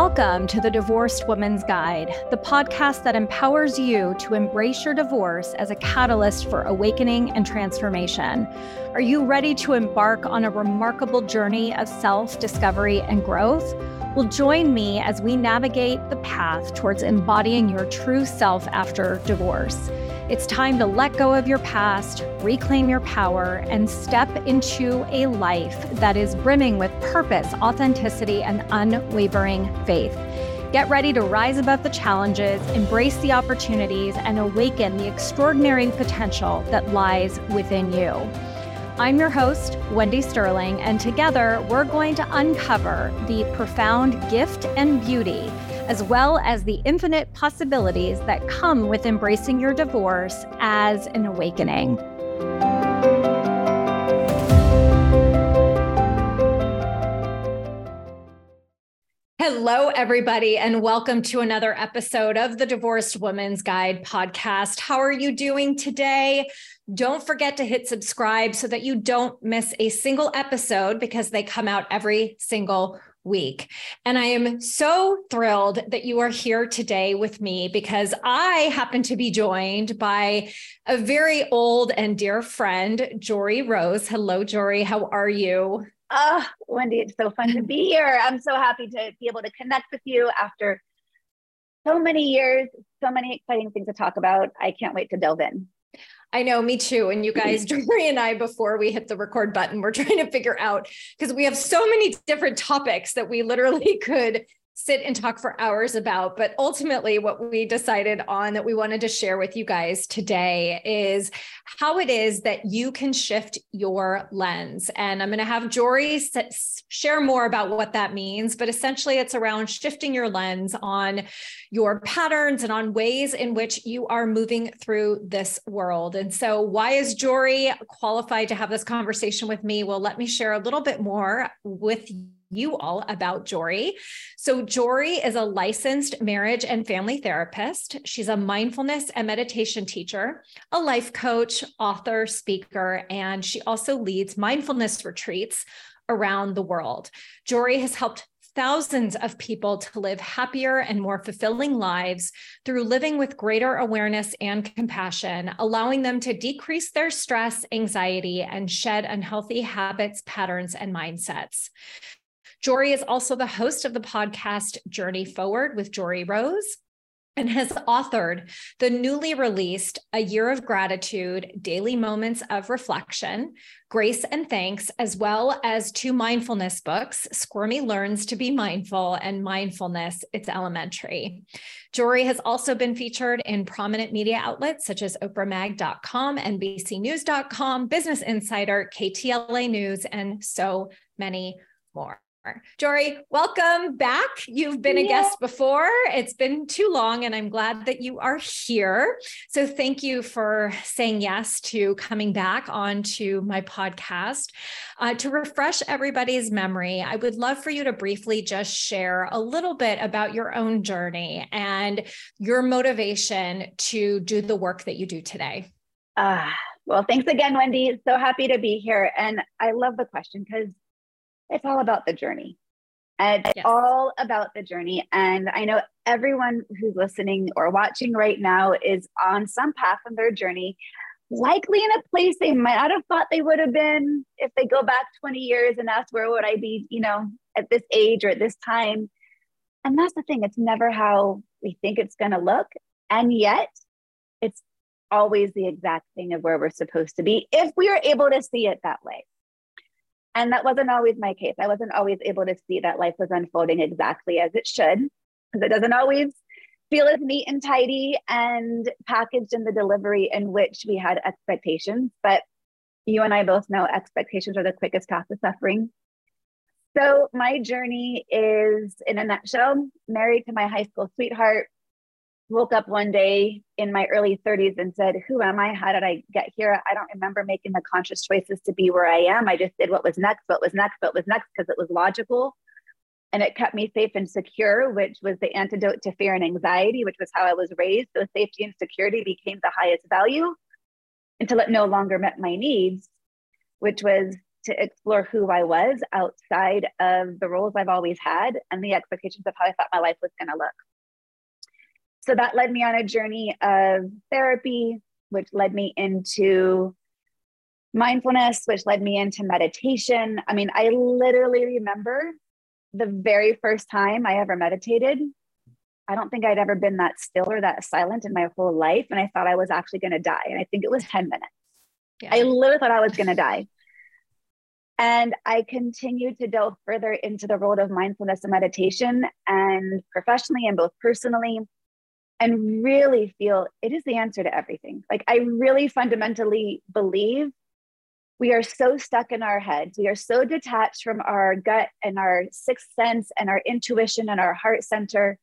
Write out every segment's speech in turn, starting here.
Welcome to the Divorced Woman's Guide, the podcast that empowers you to embrace your divorce as a catalyst for awakening and transformation. Are you ready to embark on a remarkable journey of self discovery and growth? Well, join me as we navigate the path towards embodying your true self after divorce. It's time to let go of your past, reclaim your power, and step into a life that is brimming with purpose, authenticity, and unwavering faith. Get ready to rise above the challenges, embrace the opportunities, and awaken the extraordinary potential that lies within you. I'm your host, Wendy Sterling, and together we're going to uncover the profound gift and beauty as well as the infinite possibilities that come with embracing your divorce as an awakening. Hello, everybody, and welcome to another episode of the Divorced Woman's Guide podcast. How are you doing today? Don't forget to hit subscribe so that you don't miss a single episode because they come out every single week. And I am so thrilled that you are here today with me because I happen to be joined by a very old and dear friend, Joree Rose. Hello, Joree. How are you? Uh, Wendy, it's so fun to be here. I'm so happy to be able to connect with you after so many years, so many exciting things to talk about. I can't wait to delve in. I know, me too. And you guys, Joree and I, before we hit the record button, we're trying to figure out because we have so many different topics that we literally could sit and talk for hours about. But ultimately, what we decided on that we wanted to share with you guys today is how it is that you can shift your lens. And I'm going to have Joree share more about what that means. But essentially, it's around shifting your lens on your patterns and on ways in which you are moving through this world. And so, why is Joree qualified to have this conversation with me? Well, let me share a little bit more with you all about Joree. So, Joree is a licensed marriage and family therapist. She's a mindfulness and meditation teacher, a life coach, author, speaker, and she also leads mindfulness retreats around the world. Joree has helped thousands of people to live happier and more fulfilling lives through living with greater awareness and compassion, allowing them to decrease their stress, anxiety, and shed unhealthy habits, patterns, and mindsets. Joree is also the host of the podcast Journey Forward with Joree Rose and has authored the newly released A Year of Gratitude Daily Moments of Reflection, Grace and Thanks, as well as two mindfulness books Squirmy Learns to Be Mindful and Mindfulness It's Elementary. Joree has also been featured in prominent media outlets such as OprahMag.com, NBCNews.com, Business Insider, KTLA News, and so many more. Joree, welcome back. You've been a yeah. guest before. It's been too long, and I'm glad that you are here. So, thank you for saying yes to coming back onto my podcast. Uh, to refresh everybody's memory, I would love for you to briefly just share a little bit about your own journey and your motivation to do the work that you do today. Ah, uh, well, thanks again, Wendy. So happy to be here. And I love the question because it's all about the journey. It's yes. all about the journey. And I know everyone who's listening or watching right now is on some path in their journey, likely in a place they might not have thought they would have been if they go back 20 years and ask, where would I be, you know, at this age or at this time? And that's the thing, it's never how we think it's going to look. And yet, it's always the exact thing of where we're supposed to be if we are able to see it that way. And that wasn't always my case. I wasn't always able to see that life was unfolding exactly as it should, because it doesn't always feel as neat and tidy and packaged in the delivery in which we had expectations. But you and I both know expectations are the quickest path to suffering. So, my journey is in a nutshell married to my high school sweetheart, woke up one day in my early 30s and said, Who am I? How did I get here? I don't remember making the conscious choices to be where I am. I just did what was next, what was next, what was next, because it was logical. And it kept me safe and secure, which was the antidote to fear and anxiety, which was how I was raised. So safety and security became the highest value until it no longer met my needs, which was to explore who I was outside of the roles I've always had and the expectations of how I thought my life was going to look. So that led me on a journey of therapy, which led me into mindfulness, which led me into meditation. I mean, I literally remember the very first time I ever meditated. I don't think I'd ever been that still or that silent in my whole life. And I thought I was actually going to die. And I think it was 10 minutes. Yeah. I literally thought I was going to die. And I continued to delve further into the world of mindfulness and meditation and professionally and both personally, and really feel it is the answer to everything. Like, I really fundamentally believe we are so stuck in our heads. We are so detached from our gut and our sixth sense and our intuition and our heart center.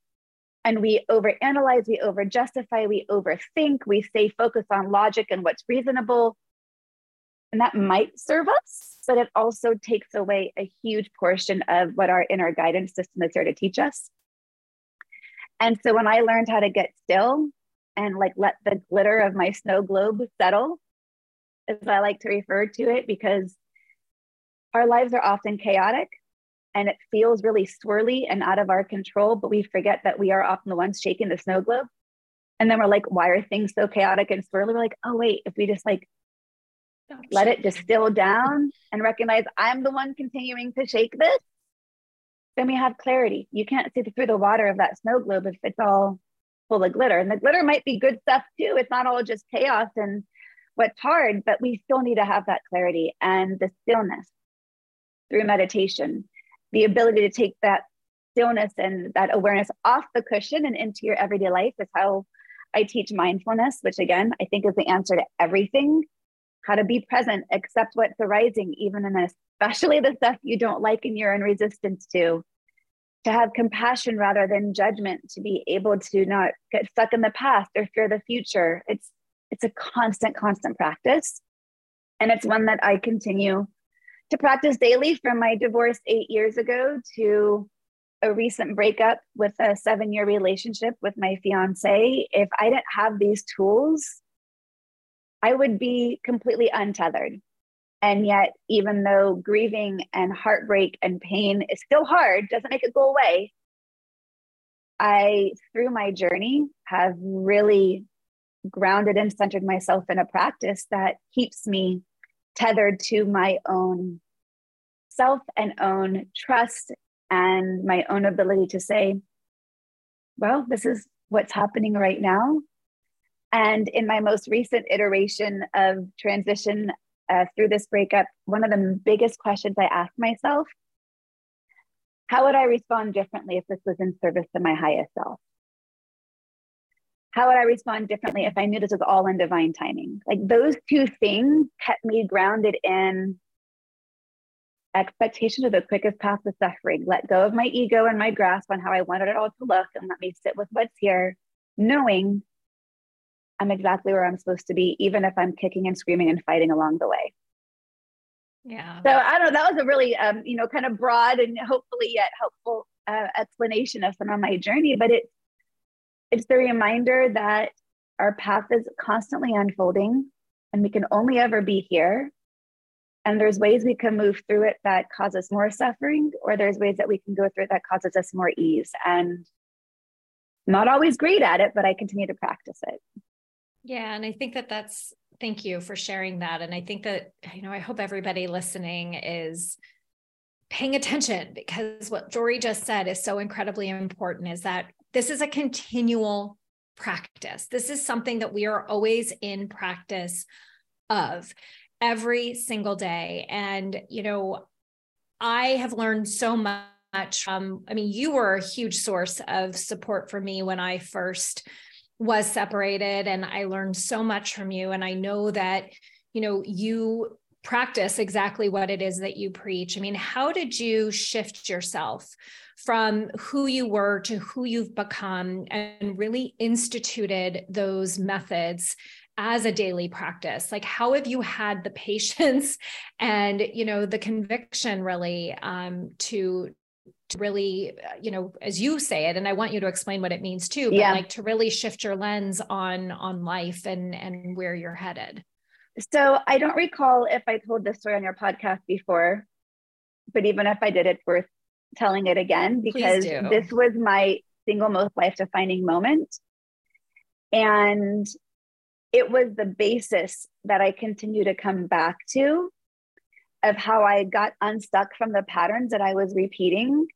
And we overanalyze, we overjustify, we overthink, we stay focused on logic and what's reasonable. And that might serve us, but it also takes away a huge portion of what our inner guidance system is there to teach us. And so when I learned how to get still and like let the glitter of my snow globe settle as I like to refer to it, because our lives are often chaotic and it feels really swirly and out of our control, but we forget that we are often the ones shaking the snow globe. And then we're like, why are things so chaotic and swirly? We're like, oh, wait, if we just like let it distill down and recognize I'm the one continuing to shake this, then we have clarity. You can't see through the water of that snow globe if it's all full of glitter. And the glitter might be good stuff too. It's not all just chaos and what's hard, but we still need to have that clarity and the stillness through meditation, the ability to take that stillness and that awareness off the cushion and into your everyday life is how I teach mindfulness, which again, I think is the answer to everything. How to be present, accept what's arising, even in especially the stuff you don't like and you're in resistance to. To have compassion rather than judgment, to be able to not get stuck in the past or fear the future. It's it's a constant, constant practice. And it's one that I continue to practice daily from my divorce eight years ago to a recent breakup with a seven year relationship with my fiance. If I didn't have these tools, I would be completely untethered. And yet, even though grieving and heartbreak and pain is still hard, doesn't make it go away, I, through my journey, have really grounded and centered myself in a practice that keeps me tethered to my own self and own trust and my own ability to say, well, this is what's happening right now. And in my most recent iteration of transition uh, through this breakup, one of the biggest questions I asked myself how would I respond differently if this was in service to my highest self? how would I respond differently if I knew this was all in divine timing? Like those two things kept me grounded in expectation of the quickest path to suffering. Let go of my ego and my grasp on how I wanted it all to look and let me sit with what's here, knowing I'm exactly where I'm supposed to be, even if I'm kicking and screaming and fighting along the way. Yeah. So I don't know. That was a really, um, you know, kind of broad and hopefully yet helpful uh, explanation of some of my journey, but it it's the reminder that our path is constantly unfolding and we can only ever be here. And there's ways we can move through it that cause us more suffering, or there's ways that we can go through it that causes us more ease. And not always great at it, but I continue to practice it. Yeah. And I think that that's, thank you for sharing that. And I think that, you know, I hope everybody listening is paying attention because what Joree just said is so incredibly important is that this is a continual practice. This is something that we are always in practice of every single day. And, you know, I have learned so much from, I mean, you were a huge source of support for me when I first was separated. And I learned so much from you. And I know that, you know, you practice exactly what it is that you preach. I mean, how did you shift yourself from who you were to who you've become and really instituted those methods as a daily practice like how have you had the patience and you know the conviction really um, to to really uh, you know as you say it and i want you to explain what it means too but yeah. like to really shift your lens on on life and and where you're headed So I don't recall if I told this story on your podcast before, but even if I did, it's worth telling it again because this was my single most life defining moment. And it was the basis that I continue to come back to of how I got unstuck from the patterns that I was repeating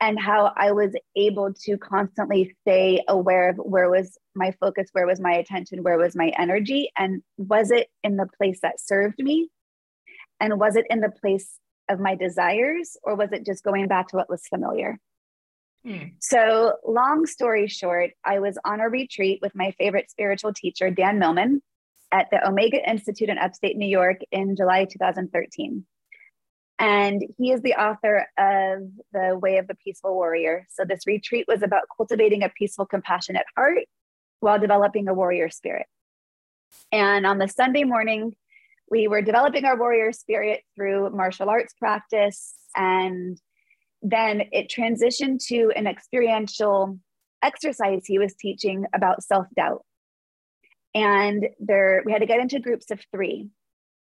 and how I was able to constantly stay aware of where was my focus, where was my attention, where was my energy, and was it in the place that served me? And was it in the place of my desires, or was it just going back to what was familiar? Hmm. So, long story short, I was on a retreat with my favorite spiritual teacher, Dan Millman, at the Omega Institute in upstate New York in July 2013. And he is the author of The Way of the Peaceful Warrior. So, this retreat was about cultivating a peaceful, compassionate heart while developing a warrior spirit. And on the Sunday morning, we were developing our warrior spirit through martial arts practice and then it transitioned to an experiential exercise he was teaching about self-doubt and there we had to get into groups of three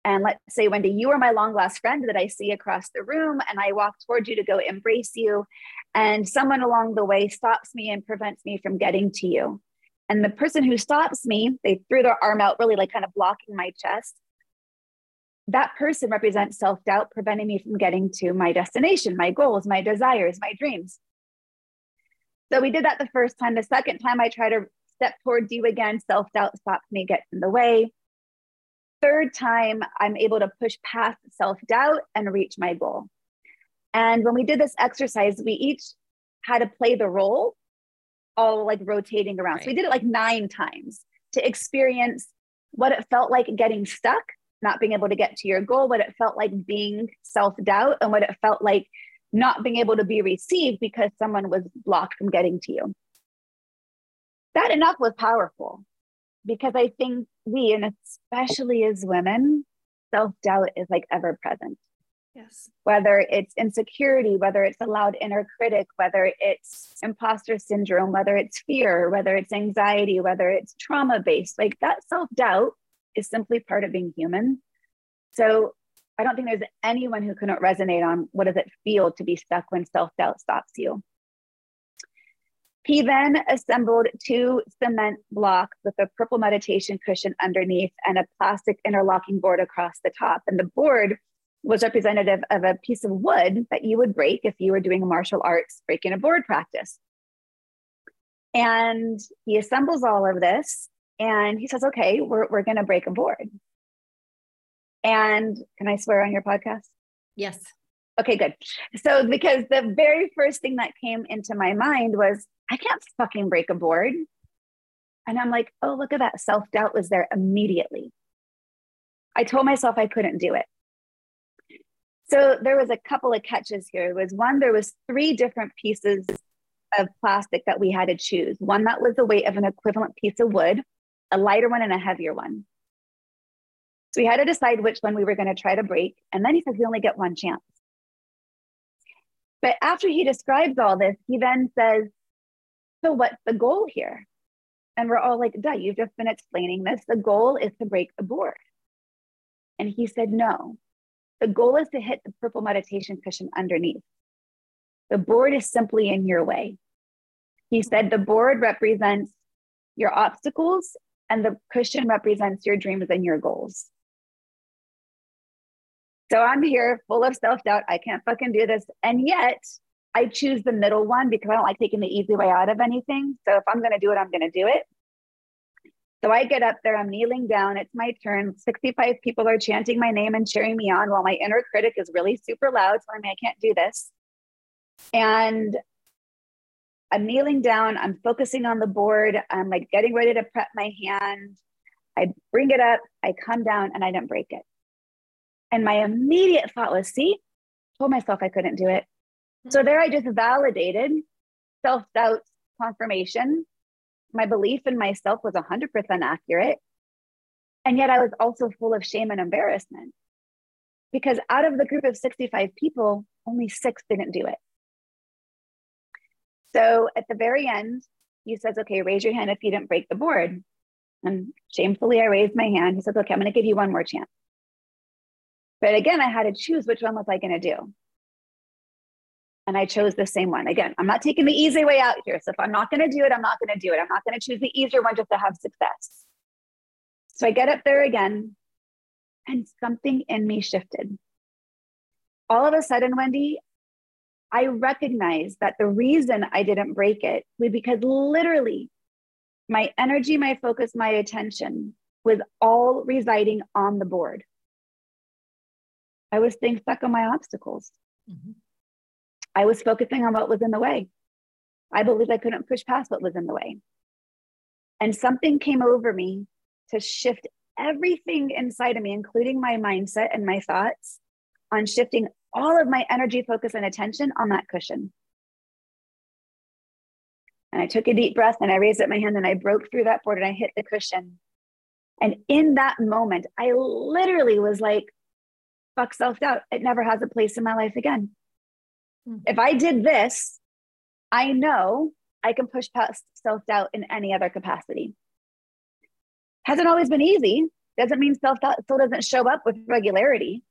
and let's say wendy you are my long lost friend that i see across the room and i walk toward you to go embrace you and someone along the way stops me and prevents me from getting to you and the person who stops me they threw their arm out really like kind of blocking my chest that person represents self doubt, preventing me from getting to my destination, my goals, my desires, my dreams. So we did that the first time. The second time I tried to step towards you again, self doubt stops me, gets in the way. Third time, I'm able to push past self doubt and reach my goal. And when we did this exercise, we each had to play the role, all like rotating around. Right. So we did it like nine times to experience what it felt like getting stuck not being able to get to your goal, what it felt like being self doubt, and what it felt like not being able to be received because someone was blocked from getting to you. That enough was powerful because I think we, and especially as women, self doubt is like ever present. Yes. Whether it's insecurity, whether it's a loud inner critic, whether it's imposter syndrome, whether it's fear, whether it's anxiety, whether it's trauma based, like that self doubt is simply part of being human. So I don't think there's anyone who couldn't resonate on what does it feel to be stuck when self-doubt stops you. He then assembled two cement blocks with a purple meditation cushion underneath and a plastic interlocking board across the top. And the board was representative of a piece of wood that you would break if you were doing martial arts breaking a board practice. And he assembles all of this and he says, okay, we're, we're going to break a board. And can I swear on your podcast? Yes. Okay, good. So, because the very first thing that came into my mind was, I can't fucking break a board. And I'm like, oh, look at that. Self doubt was there immediately. I told myself I couldn't do it. So there was a couple of catches here. It was one, there was three different pieces of plastic that we had to choose. One that was the weight of an equivalent piece of wood a lighter one and a heavier one. So we had to decide which one we were going to try to break. And then he says, we only get one chance. But after he describes all this, he then says, So what's the goal here? And we're all like, Duh, you've just been explaining this. The goal is to break the board. And he said, No, the goal is to hit the purple meditation cushion underneath. The board is simply in your way. He said, The board represents your obstacles and the cushion represents your dreams and your goals. So I'm here full of self doubt. I can't fucking do this. And yet I choose the middle one because I don't like taking the easy way out of anything. So if I'm going to do it, I'm going to do it. So I get up there, I'm kneeling down. It's my turn. 65 people are chanting my name and cheering me on while my inner critic is really super loud telling me I can't do this. And I'm kneeling down, I'm focusing on the board, I'm like getting ready to prep my hand. I bring it up, I come down, and I didn't break it. And my immediate thought was, see, told myself I couldn't do it. So there I just validated self doubt confirmation. My belief in myself was 100% accurate. And yet I was also full of shame and embarrassment because out of the group of 65 people, only six didn't do it. So at the very end, he says, okay, raise your hand if you didn't break the board. And shamefully, I raised my hand. He says, Okay, I'm going to give you one more chance. But again, I had to choose which one was I going to do. And I chose the same one. Again, I'm not taking the easy way out here. So if I'm not going to do it, I'm not going to do it. I'm not going to choose the easier one just to have success. So I get up there again, and something in me shifted. All of a sudden, Wendy, I recognized that the reason I didn't break it was because literally my energy, my focus, my attention was all residing on the board. I was staying stuck on my obstacles. Mm-hmm. I was focusing on what was in the way. I believed I couldn't push past what was in the way. And something came over me to shift everything inside of me, including my mindset and my thoughts, on shifting all of my energy, focus, and attention on that cushion. And I took a deep breath and I raised up my hand and I broke through that board and I hit the cushion. And in that moment, I literally was like, fuck self doubt. It never has a place in my life again. If I did this, I know I can push past self doubt in any other capacity. Hasn't always been easy. Doesn't mean self doubt still doesn't show up with regularity.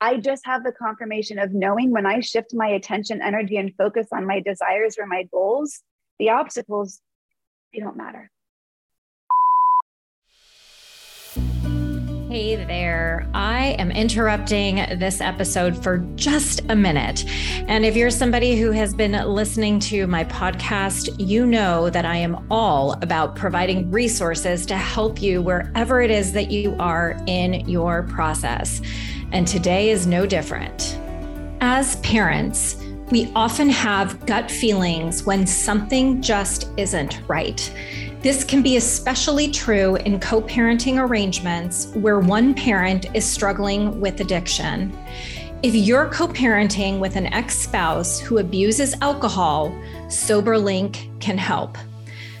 I just have the confirmation of knowing when I shift my attention, energy, and focus on my desires or my goals, the obstacles, they don't matter. Hey there. I am interrupting this episode for just a minute. And if you're somebody who has been listening to my podcast, you know that I am all about providing resources to help you wherever it is that you are in your process. And today is no different. As parents, we often have gut feelings when something just isn't right. This can be especially true in co parenting arrangements where one parent is struggling with addiction. If you're co parenting with an ex spouse who abuses alcohol, SoberLink can help.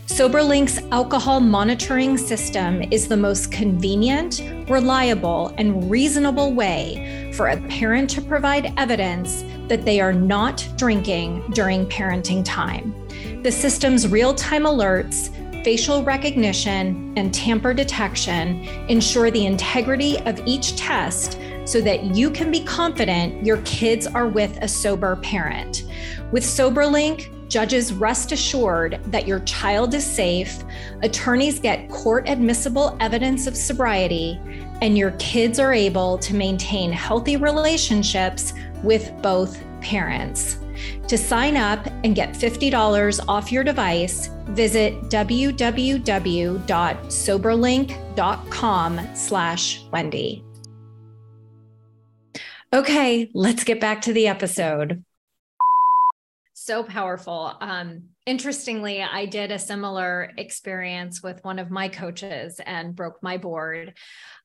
SoberLink's alcohol monitoring system is the most convenient, reliable, and reasonable way for a parent to provide evidence that they are not drinking during parenting time. The system's real time alerts facial recognition, and tamper detection ensure the integrity of each test so that you can be confident your kids are with a sober parent. With SoberLink, judges rest assured that your child is safe, attorneys get court admissible evidence of sobriety, and your kids are able to maintain healthy relationships with both parents. To sign up and get $50 off your device, visit www.soberlink.com slash Wendy. Okay, let's get back to the episode. So powerful. Um, interestingly, I did a similar experience with one of my coaches and broke my board.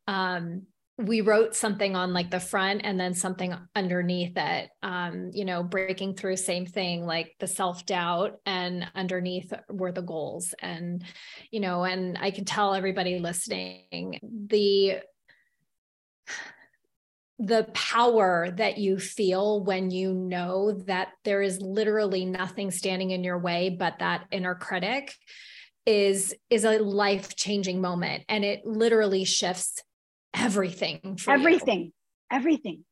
Um, we wrote something on like the front and then something underneath it um you know breaking through same thing like the self-doubt and underneath were the goals. And you know and i can tell everybody listening the the power that you feel when you know that there is literally nothing standing in your way but that inner critic is is a life changing moment. And it literally shifts everything everything you. everything.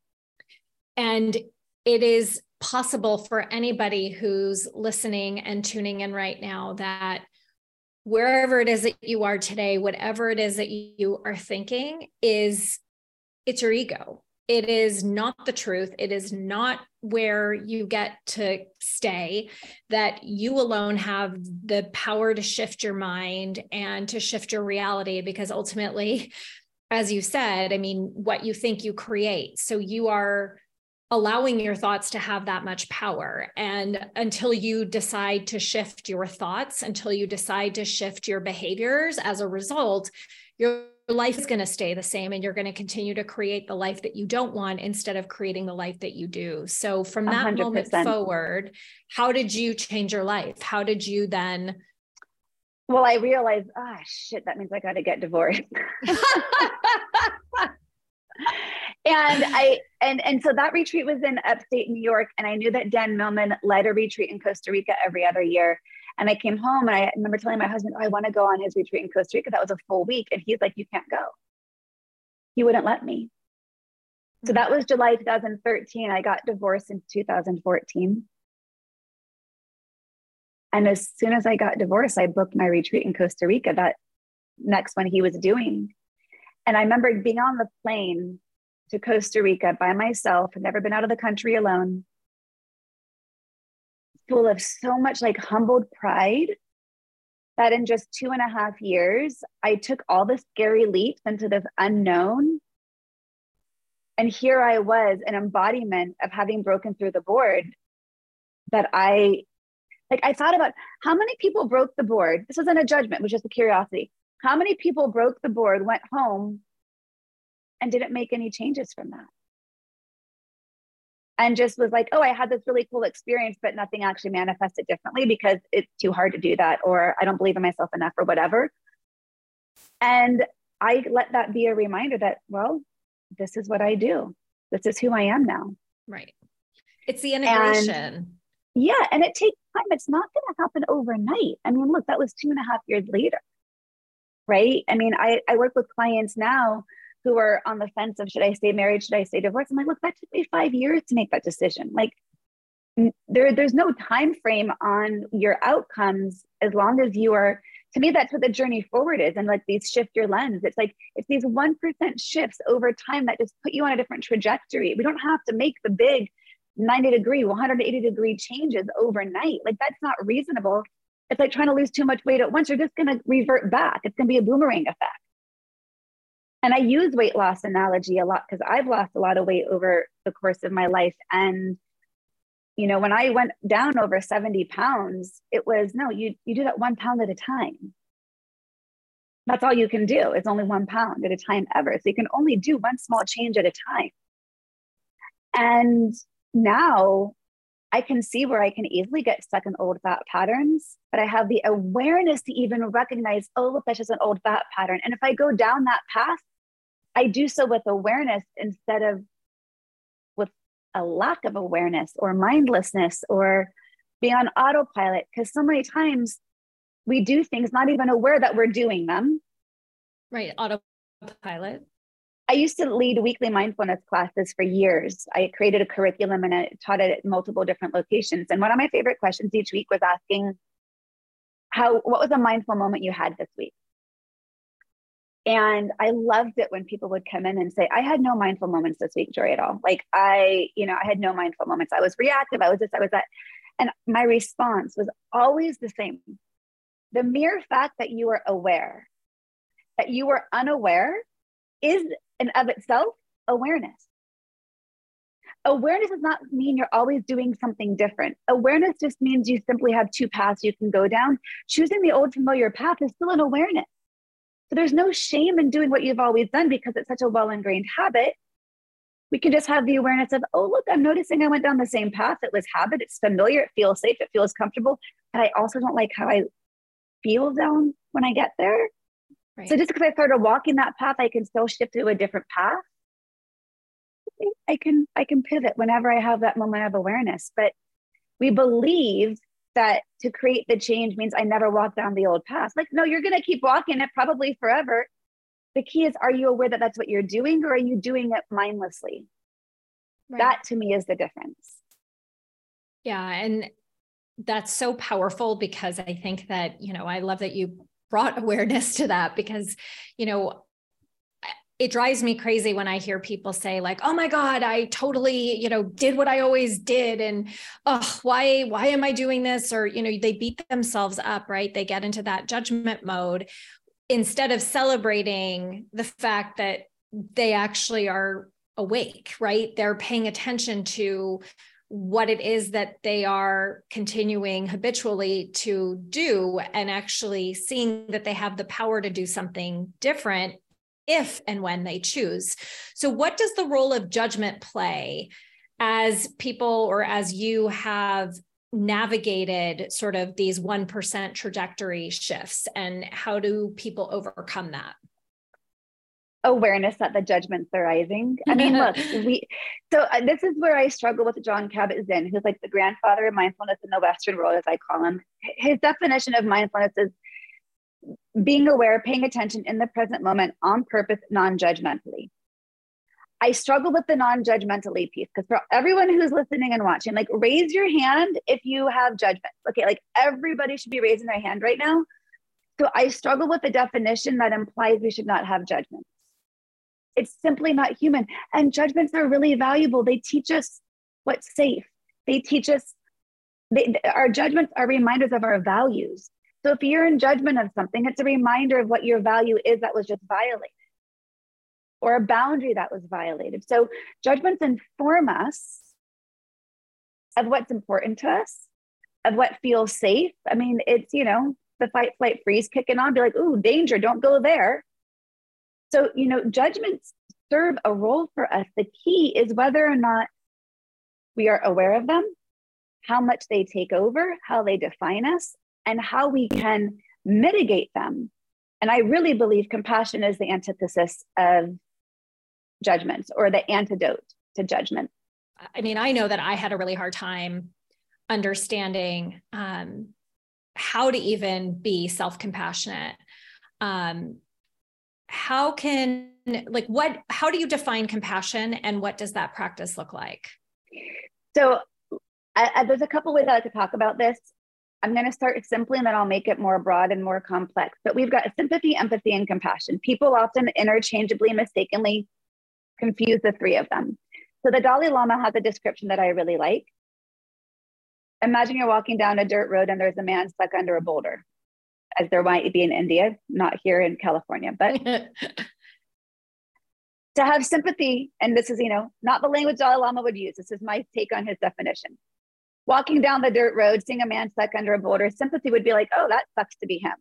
And it is possible for anybody who's listening and tuning in right now that wherever it is that you are today whatever it is that you are thinking is it's your ego. It is not the truth. It is not where you get to stay that you alone have the power to shift your mind and to shift your reality because ultimately as you said, I mean, what you think you create. So you are allowing your thoughts to have that much power. And until you decide to shift your thoughts, until you decide to shift your behaviors as a result, your life is going to stay the same and you're going to continue to create the life that you don't want instead of creating the life that you do. So from that 100%. moment forward, how did you change your life? How did you then well, I realized, ah, oh, shit, that means I got to get divorced. and I and and so that retreat was in upstate New York, and I knew that Dan Millman led a retreat in Costa Rica every other year. And I came home and I remember telling my husband, oh, I want to go on his retreat in Costa Rica. That was a full week. And he's like, You can't go. He wouldn't let me. So that was July 2013. I got divorced in 2014. And as soon as I got divorced, I booked my retreat in Costa Rica that next one he was doing. And I remember being on the plane to Costa Rica by myself, never been out of the country alone, full of so much like humbled pride that in just two and a half years, I took all the scary leaps into the unknown. And here I was, an embodiment of having broken through the board that I like. I thought about how many people broke the board. This wasn't a judgment, which was just a curiosity. How many people broke the board, went home, and didn't make any changes from that? and just was like, oh, I had this really cool experience, but nothing actually manifested differently because it's too hard to do that, or I don't believe in myself enough, or whatever. And I let that be a reminder that, well, this is what I do. This is who I am now. Right. It's the integration. And, yeah. And it takes time. It's not going to happen overnight. I mean, look, that was two and a half years later. Right. I mean, I, I work with clients now who are on the fence of should I stay married, should I stay divorced? I'm like, look, that took me five years to make that decision. Like there, there's no time frame on your outcomes as long as you are to me that's what the journey forward is and like these shift your lens it's like it's these 1% shifts over time that just put you on a different trajectory we don't have to make the big 90 degree 180 degree changes overnight like that's not reasonable it's like trying to lose too much weight at once you're just going to revert back it's going to be a boomerang effect and I use weight loss analogy a lot because I've lost a lot of weight over the course of my life. And, you know, when I went down over 70 pounds, it was no, you, you do that one pound at a time. That's all you can do. It's only one pound at a time ever. So you can only do one small change at a time. And now I can see where I can easily get stuck in old thought patterns, but I have the awareness to even recognize, oh, that's just an old thought pattern. And if I go down that path, I do so with awareness instead of with a lack of awareness or mindlessness or being on autopilot. Because so many times we do things not even aware that we're doing them. Right. Autopilot. I used to lead weekly mindfulness classes for years. I created a curriculum and I taught it at multiple different locations. And one of my favorite questions each week was asking, how what was a mindful moment you had this week? And I loved it when people would come in and say, I had no mindful moments this week, Joree, at all. Like I, you know, I had no mindful moments. I was reactive. I was this, I was that. And my response was always the same. The mere fact that you are aware, that you are unaware is in of itself awareness. Awareness does not mean you're always doing something different. Awareness just means you simply have two paths you can go down. Choosing the old familiar path is still an awareness. So there's no shame in doing what you've always done because it's such a well ingrained habit. We can just have the awareness of, oh, look, I'm noticing I went down the same path. It was habit, it's familiar, it feels safe, it feels comfortable. But I also don't like how I feel down when I get there. Right. So just because I started walking that path, I can still shift to a different path. I can I can pivot whenever I have that moment of awareness. But we believe that to create the change means I never walk down the old path. Like, no, you're going to keep walking it probably forever. The key is, are you aware that that's what you're doing or are you doing it mindlessly? Right. That to me is the difference. Yeah. And that's so powerful because I think that, you know, I love that you brought awareness to that because, you know, it drives me crazy when I hear people say like, "Oh my God, I totally, you know, did what I always did," and oh, why, why am I doing this? Or you know, they beat themselves up, right? They get into that judgment mode instead of celebrating the fact that they actually are awake, right? They're paying attention to what it is that they are continuing habitually to do and actually seeing that they have the power to do something different if and when they choose. So, what does the role of judgment play as people or as you have navigated sort of these 1% trajectory shifts and how do people overcome that? Awareness that the judgments are rising. I mean, look, we, so uh, this is where I struggle with John Kabat-Zinn, who's like the grandfather of mindfulness in the Western world, as I call him. His definition of mindfulness is being aware, paying attention in the present moment on purpose, non judgmentally. I struggle with the non judgmentally piece because for everyone who's listening and watching, like raise your hand if you have judgment. Okay, like everybody should be raising their hand right now. So I struggle with the definition that implies we should not have judgments. It's simply not human. And judgments are really valuable. They teach us what's safe, they teach us, they, our judgments are reminders of our values. So if you're in judgment of something, it's a reminder of what your value is that was just violated or a boundary that was violated. So judgments inform us of what's important to us, of what feels safe. I mean, it's, you know, the fight, flight, freeze kicking on, be like, ooh, danger, don't go there. So, you know, judgments serve a role for us. The key is whether or not we are aware of them, how much they take over, how they define us, and how we can mitigate them. And I really believe compassion is the antithesis of judgments or the antidote to judgment. I mean, I know that I had a really hard time understanding um, how to even be self compassionate. Um, how can, like, what, how do you define compassion and what does that practice look like? So, I, I, there's a couple ways I like to talk about this. I'm going to start simply and then I'll make it more broad and more complex. But we've got sympathy, empathy, and compassion. People often interchangeably, mistakenly confuse the three of them. So the Dalai Lama has a description that I really like. Imagine you're walking down a dirt road and there's a man stuck under a boulder, as there might be in India, not here in California. But to have sympathy, and this is, you know, not the language Dalai Lama would use, this is my take on his definition walking down the dirt road, seeing a man stuck under a boulder, sympathy would be like, oh, that sucks to be him.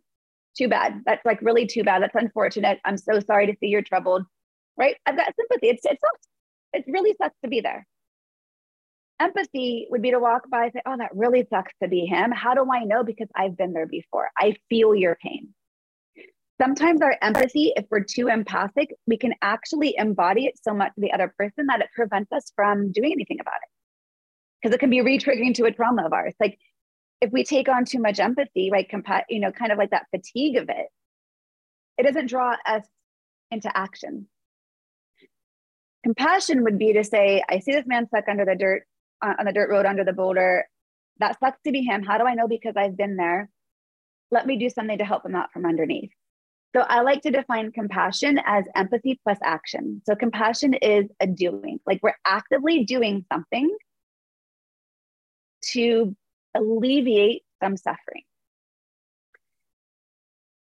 Too bad. That's like really too bad. That's unfortunate. I'm so sorry to see you're troubled. Right? I've got sympathy. It's it sucks. It really sucks to be there. Empathy would be to walk by and say, oh, that really sucks to be him. How do I know? Because I've been there before. I feel your pain. Sometimes our empathy, if we're too empathic, we can actually embody it so much to the other person that it prevents us from doing anything about it because it can be re-triggering to a trauma of ours. Like if we take on too much empathy, right, compa- you know, kind of like that fatigue of it, it doesn't draw us into action. Compassion would be to say, I see this man stuck under the dirt, uh, on the dirt road under the boulder. That sucks to be him. How do I know? Because I've been there. Let me do something to help him out from underneath. So I like to define compassion as empathy plus action. So compassion is a doing, like we're actively doing something to alleviate some suffering.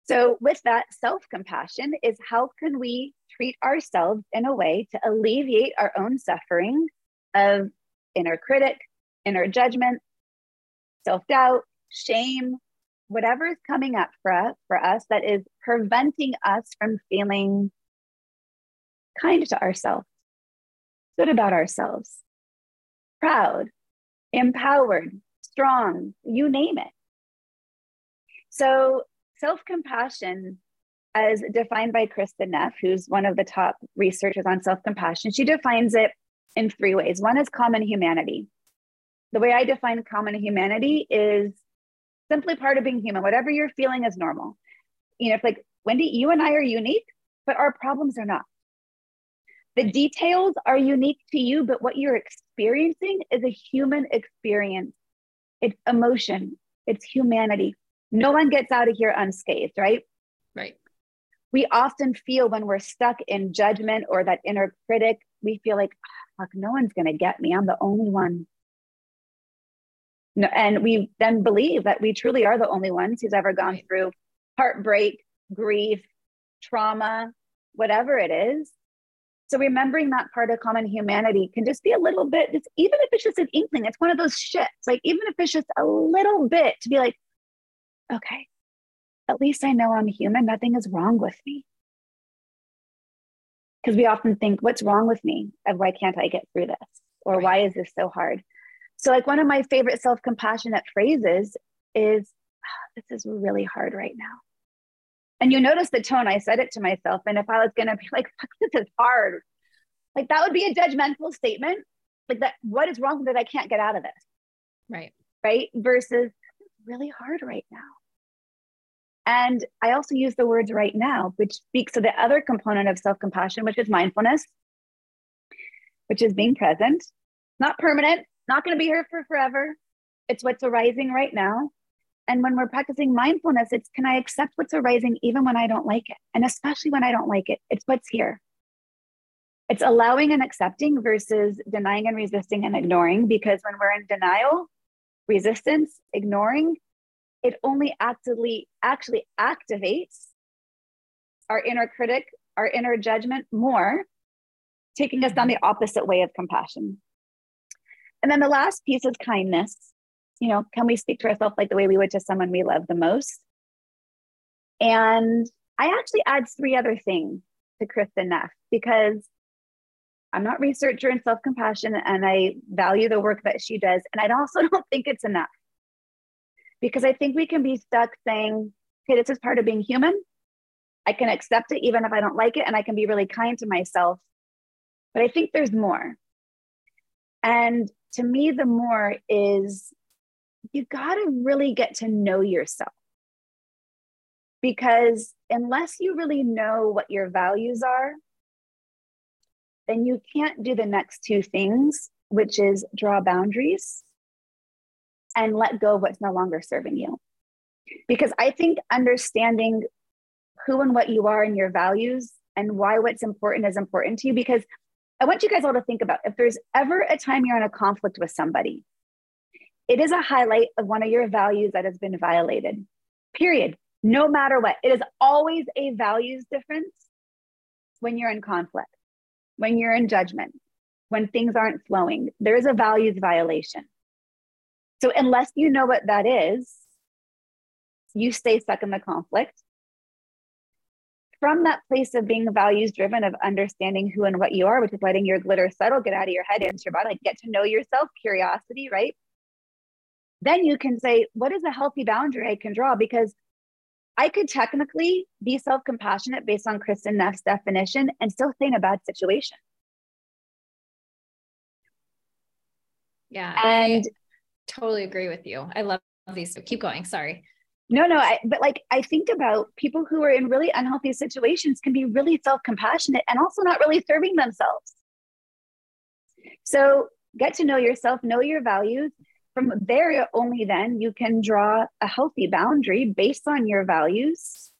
So, with that, self compassion is how can we treat ourselves in a way to alleviate our own suffering of inner critic, inner judgment, self doubt, shame, whatever is coming up for us, for us that is preventing us from feeling kind to ourselves, good about ourselves, proud, empowered, strong, you name it. So, self compassion, as defined by Kristin Neff, who's one of the top researchers on self compassion, she defines it in three ways. One is common humanity. The way I define common humanity is simply part of being human. Whatever you're feeling is normal. You know, it's like, Wendy, you and I are unique, but our problems are not. The details are unique to you, but what you're experiencing is a human experience. It's emotion, it's humanity. No one gets out of here unscathed, right? Right. We often feel when we're stuck in judgment or that inner critic, we feel like, oh, fuck, no one's going to get me. I'm the only one. No, and we then believe that we truly are the only ones who's ever gone through heartbreak, grief, trauma, whatever it is. So remembering that part of common humanity can just be a little bit, just, even if it's just an inkling, it's one of those shits. Like even if it's just a little bit to be like, okay, at least I know I'm human. Nothing is wrong with me. Because we often think, what's wrong with me? And why can't I get through this? Or right. why is this so hard? So, like one of my favorite self compassionate phrases is, oh, this is really hard right now. And you notice the tone I said it to myself. And if I was going to be like, fuck, this is hard, like that would be a judgmental statement. Like that, what is wrong that I can't get out of this? Right. Right. Versus really hard right now. And I also use the words right now, which speaks to the other component of self compassion, which is mindfulness, which is being present, not permanent, not going to be here for forever. It's what's arising right now. And when we're practicing mindfulness, it's can I accept what's arising even when I don't like it? And especially when I don't like it, it's what's here. It's allowing and accepting versus denying and resisting and ignoring. Because when we're in denial, resistance, ignoring, it only actively actually activates our inner critic, our inner judgment more, taking us down the opposite way of compassion. And then the last piece is kindness. You know, can we speak to ourselves like the way we would to someone we love the most? And I actually add three other things to Kristin Neff because I'm not researcher in self compassion and I value the work that she does. And I also don't think it's enough because I think we can be stuck saying, okay, this is part of being human. I can accept it even if I don't like it, and I can be really kind to myself. But I think there's more. And to me, the more is you got to really get to know yourself. Because unless you really know what your values are, then you can't do the next two things, which is draw boundaries and let go of what's no longer serving you. Because I think understanding who and what you are and your values and why what's important is important to you. Because I want you guys all to think about if there's ever a time you're in a conflict with somebody, it is a highlight of one of your values that has been violated, period. No matter what, it is always a values difference when you're in conflict, when you're in judgment, when things aren't flowing. There is a values violation. So unless you know what that is, you stay stuck in the conflict. From that place of being values driven, of understanding who and what you are, which is letting your glitter settle, get out of your head, into your body, like get to know yourself, curiosity, right? Then you can say, what is a healthy boundary I can draw? Because I could technically be self compassionate based on Kristin Neff's definition and still stay in a bad situation. Yeah. And totally agree with you. I love these. Keep going. Sorry. No, no, I, but like I think about people who are in really unhealthy situations can be really self compassionate and also not really serving themselves. So get to know yourself, know your values. From there, only then you can draw a healthy boundary based on your values,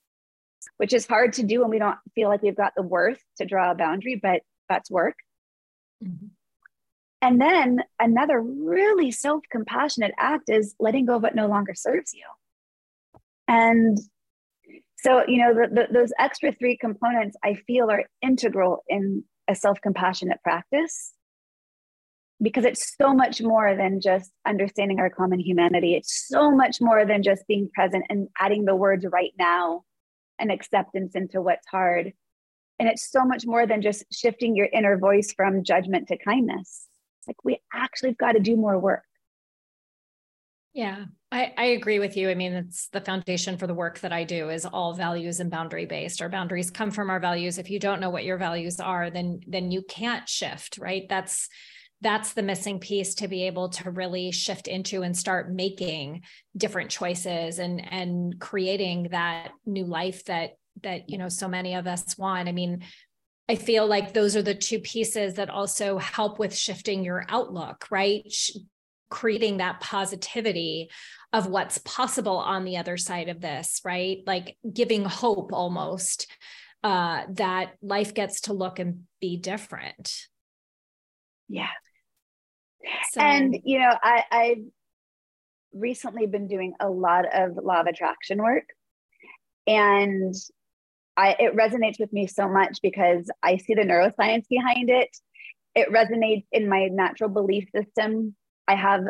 which is hard to do when we don't feel like we've got the worth to draw a boundary, but that's work. Mm-hmm. And then another really self compassionate act is letting go of what no longer serves you. And so, you know, the, the, those extra three components I feel are integral in a self compassionate practice because it's so much more than just understanding our common humanity. It's so much more than just being present and adding the words right now and acceptance into what's hard. And it's so much more than just shifting your inner voice from judgment to kindness. Like we actually have got to do more work. Yeah, I, I agree with you. I mean, it's the foundation for the work that I do is all values and boundary based. Our boundaries come from our values. If you don't know what your values are, then then you can't shift, right? That's that's the missing piece to be able to really shift into and start making different choices and and creating that new life that that you know so many of us want. I mean, I feel like those are the two pieces that also help with shifting your outlook, right? Creating that positivity of what's possible on the other side of this, right? Like giving hope almost uh, that life gets to look and be different. Yeah. So, and, you know, I, I've recently been doing a lot of law of attraction work. And I, it resonates with me so much because I see the neuroscience behind it. It resonates in my natural belief system. I have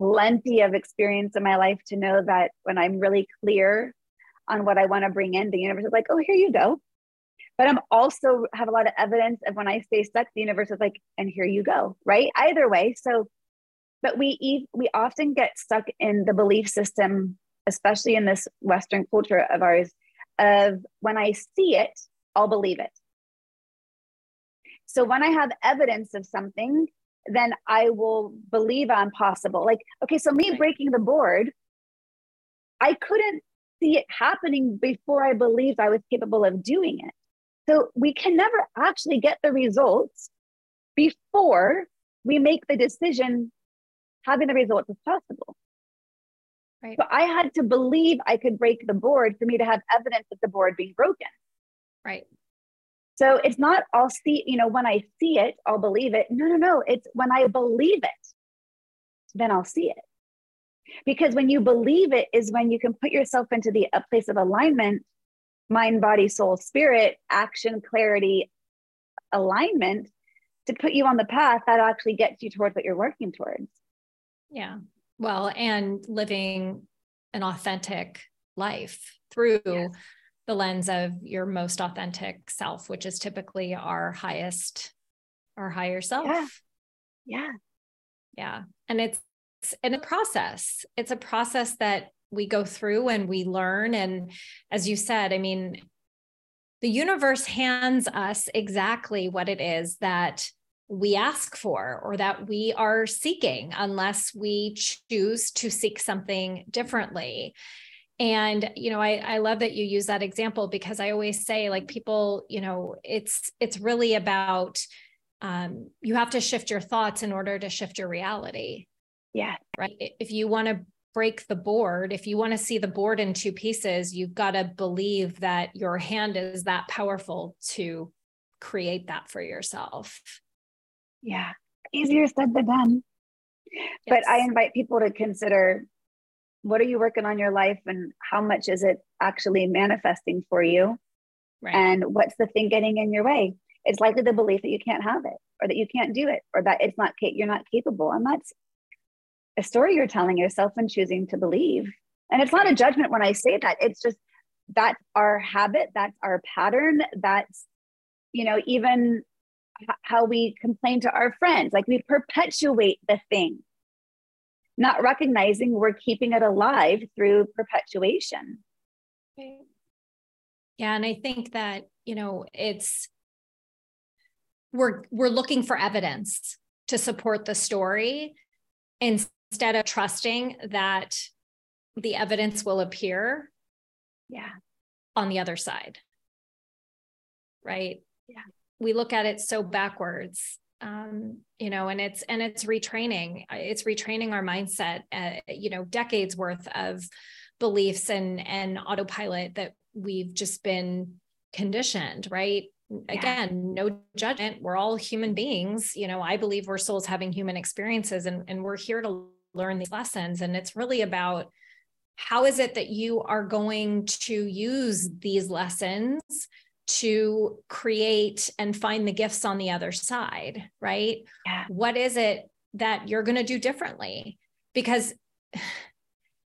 plenty of experience in my life to know that when I'm really clear on what I want to bring in, the universe is like, oh, here you go. But I'm also have a lot of evidence of when I stay stuck, the universe is like, and here you go, right? Either way. So, but we we often get stuck in the belief system, especially in this Western culture of ours, of when I see it, I'll believe it. So when I have evidence of something, then I will believe I'm possible. Like, okay, so me breaking the board, I couldn't see it happening before I believed I was capable of doing it. So we can never actually get the results before we make the decision having the results as possible. Right. So I had to believe I could break the board for me to have evidence of the board being broken. Right. So it's not I'll see, you know, when I see it, I'll believe it. No, no, no. It's when I believe it, then I'll see it. Because when you believe it is when you can put yourself into the a place of alignment, mind, body, soul, spirit, action, clarity, alignment to put you on the path that actually gets you towards what you're working towards. Yeah. Well, and living an authentic life through yes. the lens of your most authentic self, which is typically our highest, our higher self. Yeah. Yeah. Yeah. And it's in a process. It's a process that we go through and we learn. And as you said, I mean, the universe hands us exactly what it is that we ask for or that we are seeking, unless we choose to seek something differently. And you know, I, I love that you use that example because I always say, like, people, you know, it's it's really about um, you have to shift your thoughts in order to shift your reality. Yeah. Right. If you want to break the board, if you want to see the board in two pieces, you've got to believe that your hand is that powerful to create that for yourself. Yeah. Easier said than done. Yes. But I invite people to consider what are you working on your life and how much is it actually manifesting for you? Right. And what's the thing getting in your way? It's likely the belief that you can't have it or that you can't do it or that it's not you're not capable. And that's a story you're telling yourself and choosing to believe. And it's not a judgment when I say that. It's just that's our habit, that's our pattern, that's, you know, even how we complain to our friends. Like we perpetuate the thing, not recognizing we're keeping it alive through perpetuation. Yeah. And I think that, you know, it's, we're we're looking for evidence to support the story instead of trusting that the evidence will appear yeah on the other side right yeah we look at it so backwards um, you know and it's and it's retraining it's retraining our mindset uh, you know decades worth of beliefs and and autopilot that we've just been conditioned right yeah. again no judgment we're all human beings you know i believe we're souls having human experiences and, and we're here to learn these lessons. And it's really about how is it that you are going to use these lessons to create and find the gifts on the other side, right? Yeah. What is it that you're going to do differently? Because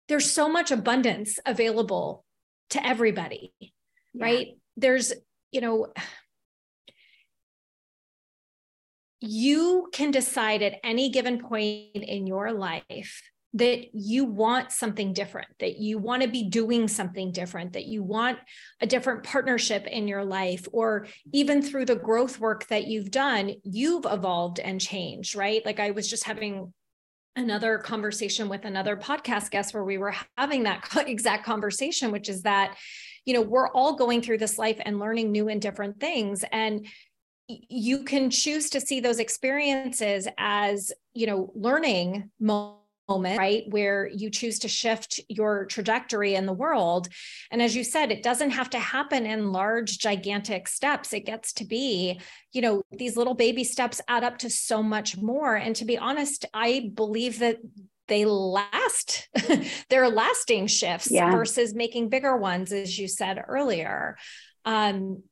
there's so much abundance available to everybody, yeah. right? There's, you know, you can decide at any given point in your life that you want something different, that you want to be doing something different, that you want a different partnership in your life, or even through the growth work that you've done, you've evolved and changed, right? Like I was just having another conversation with another podcast guest where we were having that exact conversation, which is that, you know, we're all going through this life and learning new and different things. And you can choose to see those experiences as you know learning moment right where you choose to shift your trajectory in the world. And as you said it doesn't have to happen in large gigantic steps. It gets to be you know these little baby steps add up to so much more. And to be honest i believe that they last they're lasting shifts yeah. versus making bigger ones as you said earlier. Um,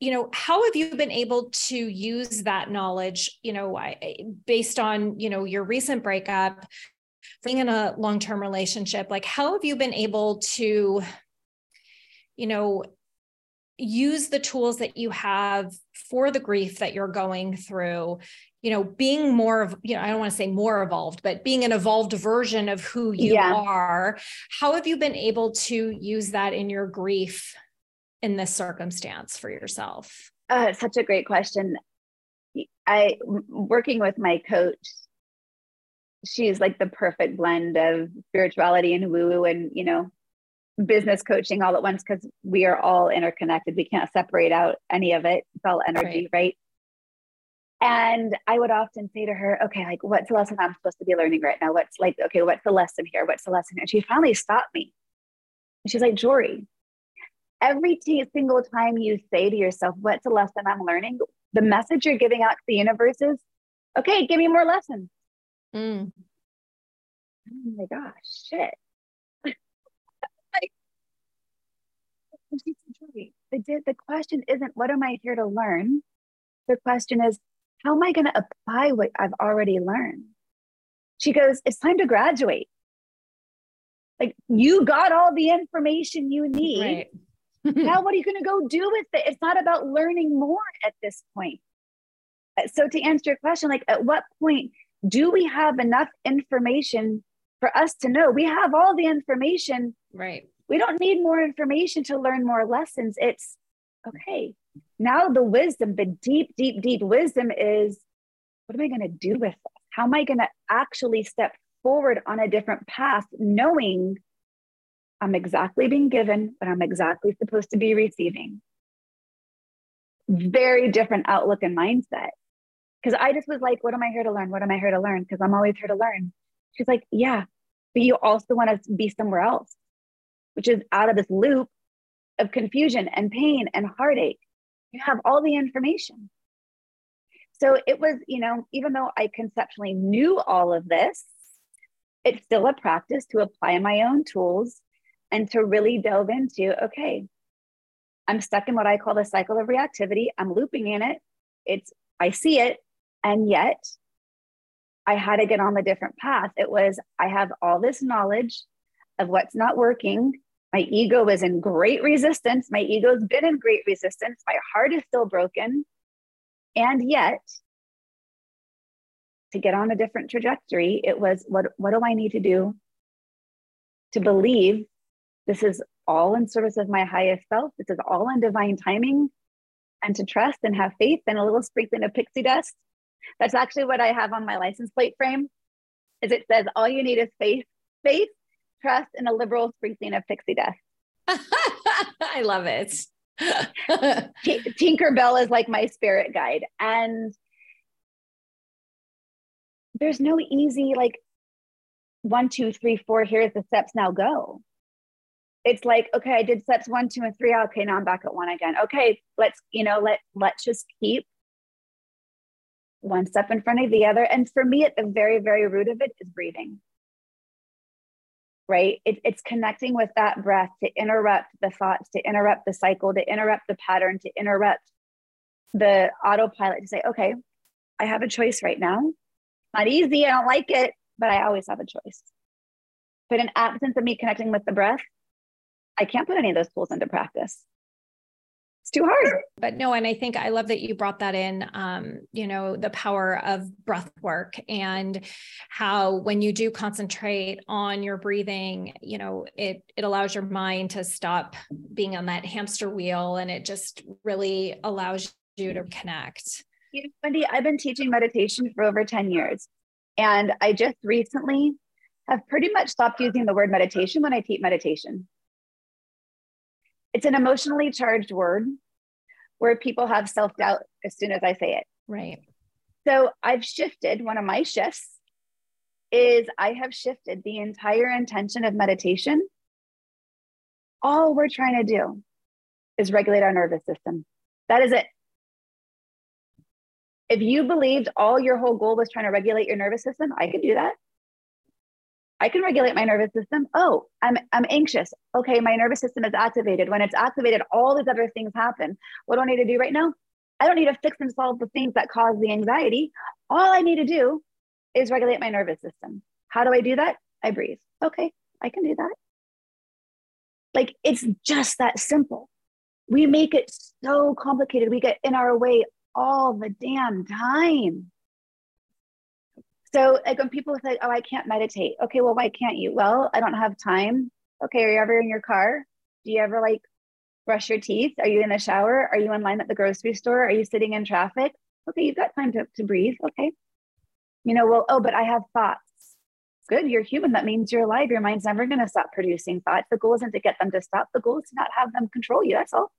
you know how have you been able to use that knowledge you know based on you know your recent breakup being in a long-term relationship like how have you been able to you know use the tools that you have for the grief that you're going through you know being more of you know i don't want to say more evolved but being an evolved version of who you yeah. are how have you been able to use that in your grief in this circumstance for yourself? Uh, such a great question. I working with my coach. She's like the perfect blend of spirituality and woo woo and you know business coaching all at once because we are all interconnected. We can't separate out any of it. It's all energy, right. right? And I would often say to her, okay, like, what's the lesson I'm supposed to be learning right now? What's like, okay, what's the lesson here? What's the lesson? And she finally stopped me. And she's like, Joree, every t- single time you say to yourself, what's the lesson I'm learning? The message you're giving out to the universe is, okay, give me more lessons. Mm. Oh my gosh, shit. the, the question isn't what am I here to learn? The question is, how am I going to apply what I've already learned? She goes, it's time to graduate. Like you got all the information you need. Right. now, what are you going to go do with it? It's not about learning more at this point. Uh, so, to answer your question, like at what point do we have enough information for us to know we have all the information? Right we don't need more information to learn more lessons. It's okay. Now, the wisdom, the deep, deep, deep wisdom is what am I going to do with this? How am I going to actually step forward on a different path, knowing I'm exactly being given what I'm exactly supposed to be receiving? Very different outlook and mindset. Because I just was like, what am I here to learn? What am I here to learn? Because I'm always here to learn. She's like, yeah, but you also want to be somewhere else which is out of this loop of confusion and pain and heartache. You have all the information. So it was, you know, even though I conceptually knew all of this, it's still a practice to apply my own tools and to really delve into okay, I'm stuck in what I call the cycle of reactivity. I'm looping in it. It's, I see it. And yet I had to get on the different path. It was, I have all this knowledge of what's not working. My ego is in great resistance. My ego's been in great resistance. My heart is still broken. And yet, to get on a different trajectory, it was what, what do I need to do to believe this is all in service of my highest self? This is all in divine timing and to trust and have faith and a little sprinkling of pixie dust. That's actually what I have on my license plate frame. Is it says all you need is faith, faith, trust and a liberal sprinkling of pixie dust. I love it. T- Tinkerbell is like my spirit guide. And there's no easy, like, one, two, three, four, here's the steps, now go. It's like, okay, I did steps one, two, and three. Okay, now I'm back at one again. Okay, let's, you know, let let's just keep one step in front of the other. And for me, at the very, very root of it is breathing right? It, it's connecting with that breath to interrupt the thoughts, to interrupt the cycle, to interrupt the pattern, to interrupt the autopilot to say, okay, I have a choice right now. Not easy, I don't like it, but I always have a choice. But in absence of me connecting with the breath, I can't put any of those tools into practice it's too hard. But no, and I think I love that you brought that in, um, you know, the power of breath work and how when you do concentrate on your breathing, you know, it it allows your mind to stop being on that hamster wheel and it just really allows you to connect. You know, Wendy, I've been teaching meditation for over 10 years. And I just recently have pretty much stopped using the word meditation when I teach meditation it's an emotionally charged word where people have self doubt as soon as I say it. Right. So I've shifted one of my shifts is I have shifted the entire intention of meditation. All we're trying to do is regulate our nervous system. That is it. If you believed all your whole goal was trying to regulate your nervous system, I could do that. I can regulate my nervous system. Oh, I'm I'm anxious. Okay, my nervous system is activated. When it's activated, all these other things happen. What do I need to do right now? I don't need to fix and solve the things that cause the anxiety. All I need to do is regulate my nervous system. How do I do that? I breathe. Okay, I can do that. Like it's just that simple. We make it so complicated. We get in our way all the damn time. So like when people say, "Oh, I can't meditate," okay, well, why can't you? Well, I don't have time. Okay, are you ever in your car? Do you ever like brush your teeth? Are you in the shower? Are you in line at the grocery store? Are you sitting in traffic? Okay, you've got time to, to breathe. Okay. You know, well, oh, but I have thoughts. Good, you're human. That means you're alive. Your mind's never going to stop producing thoughts. The goal isn't to get them to stop. The goal is to not have them control you. That's all.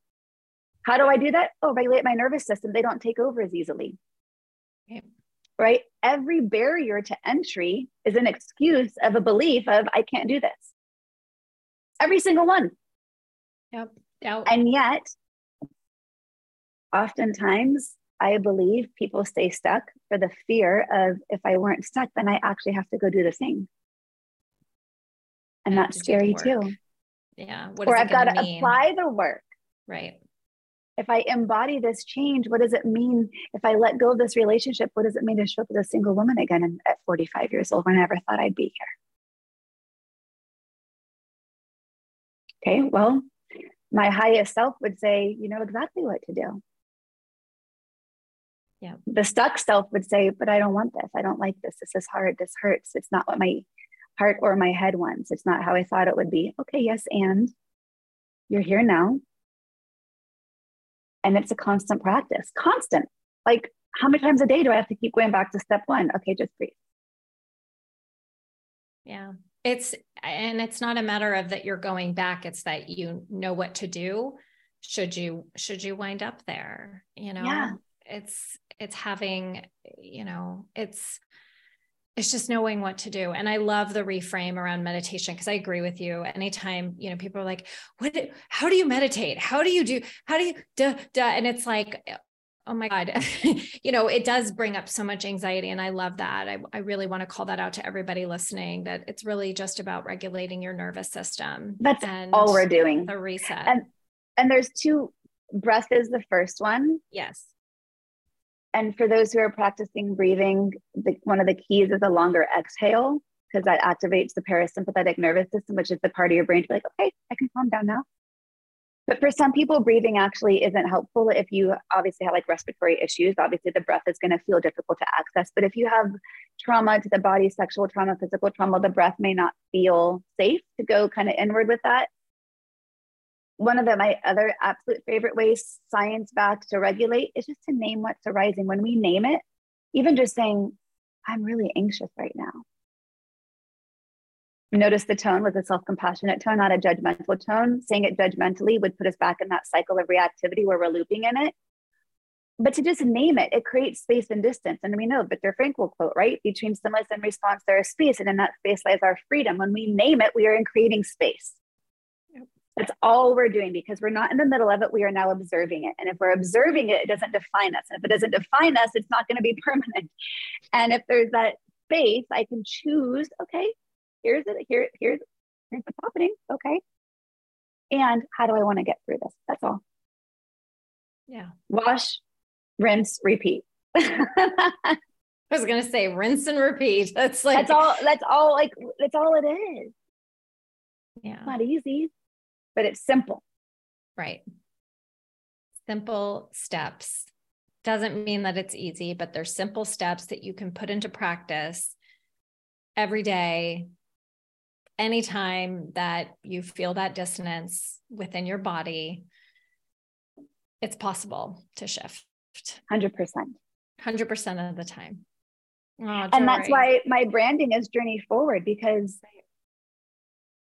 How do I do that? Oh, regulate my nervous system. They don't take over as easily. Okay. Right? Every barrier to entry is an excuse of a belief of I can't do this. Every single one. Yep. Doubt. And yet, oftentimes, I believe people stay stuck for the fear of if I weren't stuck, then I actually have to go do the thing. And that's scary too. Yeah. or I've got to apply the work. Right. If I embody this change, what does it mean? If I let go of this relationship, what does it mean to show up as a single woman again at 45 years old when I never thought I'd be here? Okay, well, my highest self would say, you know exactly what to do. Yeah. The stuck self would say, but I don't want this. I don't like this. This is hard. This hurts. It's not what my heart or my head wants. It's not how I thought it would be. Okay, yes, and you're here now. And it's a constant practice, constant. Like, how many times a day do I have to keep going back to step one? Okay, just breathe. Yeah. It's, and it's not a matter of that you're going back, it's that you know what to do should you should you wind up there you know yeah. it's it's having you know it's it's just knowing what to do. And i love the reframe around meditation because i agree with you. Anytime you know people are like what how do you meditate? How do you do how do you duh, duh? and it's like oh my god. You know it does bring up so much anxiety and i love that. I, I really want to call that out to everybody listening that it's really just about regulating your nervous system that's all we're doing. the reset. And and there's two breath is the first one. Yes and for those who are practicing breathing the, one of the keys is a longer exhale because that activates the parasympathetic nervous system which is the part of your brain to be like okay i can calm down now but for some people, breathing actually isn't helpful. If you obviously have like respiratory issues, obviously the breath is going to feel difficult to access. But if you have trauma to the body, sexual trauma, physical trauma, the breath may not feel safe to go kind of inward with that. One of the, my other absolute favorite ways, science back to regulate, is just to name what's arising. When we name it, even just saying, I'm really anxious right now notice the tone was a self-compassionate tone, not a judgmental tone. Saying it judgmentally would put us back in that cycle of reactivity where we're looping in it. But to just name it, it creates space and distance. And we know Viktor Frankl quote, right? Between stimulus and response, there is space. And in that space lies our freedom. When we name it, we are in creating space. That's all we're doing because we're not in the middle of it. We are now observing it. And if we're observing it, it doesn't define us. And if it doesn't define us, it's not going to be permanent. And if there's that space, I can choose, okay, here's it, here, here's, here's what's happening. Okay. And how do I want to get through this? That's all. Yeah. Wash, rinse, repeat. I was gonna say rinse and repeat. That's like that's all that's all like that's all it is. Yeah. It's not easy, but it's simple. Right. Simple steps. Doesn't mean that it's easy, but there's simple steps that you can put into practice every day anytime that you feel that dissonance within your body, it's possible to shift. 100%. 100% of the time. Oh, and that's why my branding is journey forward because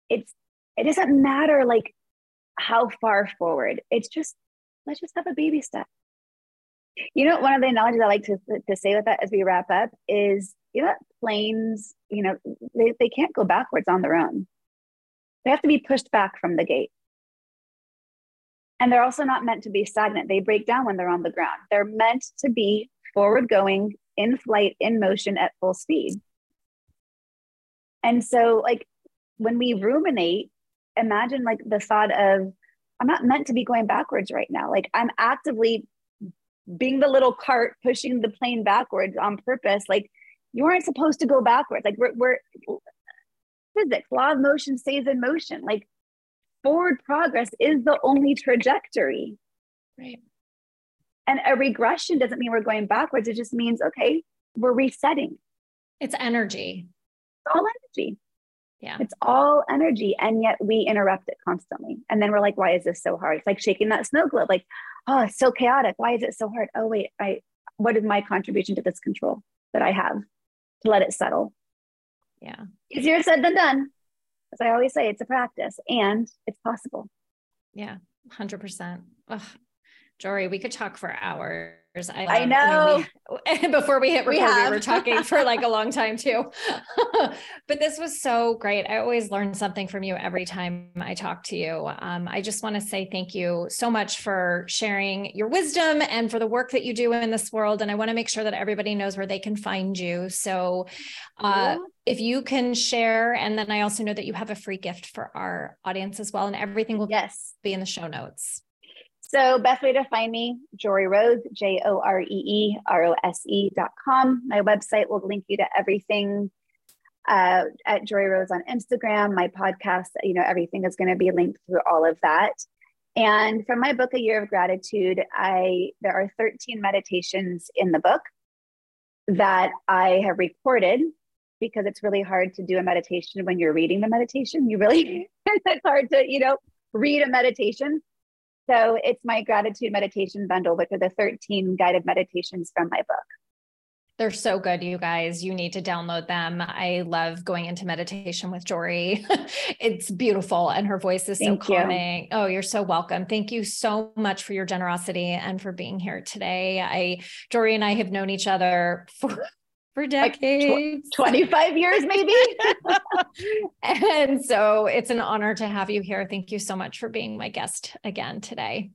it's it doesn't matter like how far forward. It's just let's just have a baby step. You know, one of the analogies I like to, to say with that as we wrap up is you know, planes, you know, they, they can't go backwards on their own. They have to be pushed back from the gate. And they're also not meant to be stagnant. They break down when they're on the ground. They're meant to be forward going, in flight, in motion at full speed. And so, like, when we ruminate, imagine like the thought of, I'm not meant to be going backwards right now. Like, I'm actively being the little cart pushing the plane backwards on purpose. Like, you aren't supposed to go backwards. Like we're, we're physics, law of motion stays in motion. Like forward progress is the only trajectory. Right. And a regression doesn't mean we're going backwards. It just means, okay, we're resetting. It's energy. It's all energy. Yeah. It's all energy. And yet we interrupt it constantly. And then we're like, why is this so hard? It's like shaking that snow globe, like, oh, it's so chaotic. Why is it so hard? Oh, wait, I what is my contribution to this control that I have to let it settle? Yeah. Easier said than done. As I always say, it's a practice and it's possible. Yeah, 100%. Ugh. Joree, we could talk for hours. I, I know. I mean, we, before we hit record, we, we, were talking for like a long time too. but this was so great. I always learn something from you every time I talk to you. Um, I just want to say thank you so much for sharing your wisdom and for the work that you do in this world. And I want to make sure that everybody knows where they can find you. So, uh, if you can share, and then I also know that you have a free gift for our audience as well, and everything will yes. be in the show notes. So best way to find me, Joree Rose, J O R E E R O S E dot com. My website will link you to everything uh, at Joree Rose on Instagram. My podcast, you know, everything is going to be linked through all of that. And from my book, A Year of Gratitude, I there are 13 meditations in the book that I have recorded because it's really hard to do a meditation when you're reading the meditation. You really, it's hard to, you know, read a meditation. So it's my gratitude meditation bundle, which are the 13 guided meditations from my book. They're so good, you guys. You need to download them. I love going into meditation with Joree. it's beautiful and her voice is Thank so calming. You. Oh, you're so welcome. Thank you so much for your generosity and for being here today. I Joree and I have known each other for for decades like tw- 25 years maybe? And so it's an honor to have you here. Thank you so much for being my guest again today.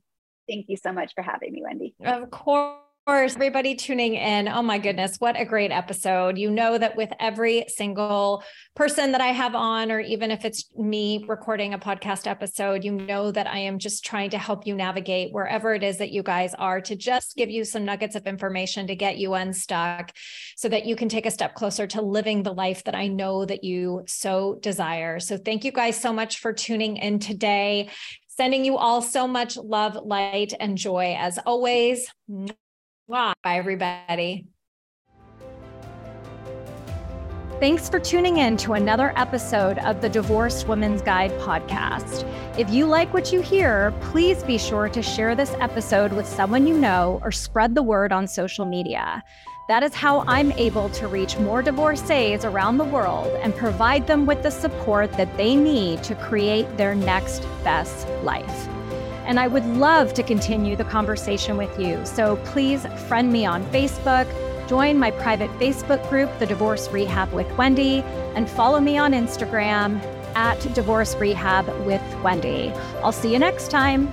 Thank you so much for having me wendy. Of course course, everybody tuning in. Oh my goodness, what a great episode. You know that with every single person that I have on, or even if it's me recording a podcast episode, you know that I am just trying to help you navigate wherever it is that you guys are to just give you some nuggets of information to get you unstuck so that you can take a step closer to living the life that I know that you so desire. So thank you guys so much for tuning in today. Sending you all so much love, light, and joy as always. Bye, everybody. Thanks for tuning in to another episode of the Divorced Women's Guide podcast. If you like what you hear, please be sure to share this episode with someone you know or spread the word on social media. That is how I'm able to reach more divorcees around the world and provide them with the support that they need to create their next best life. And I would love to continue the conversation with you. So please friend me on Facebook, join my private Facebook group, The Divorce Rehab with Wendy, and follow me on Instagram at Divorce Rehab with Wendy. I'll see you next time.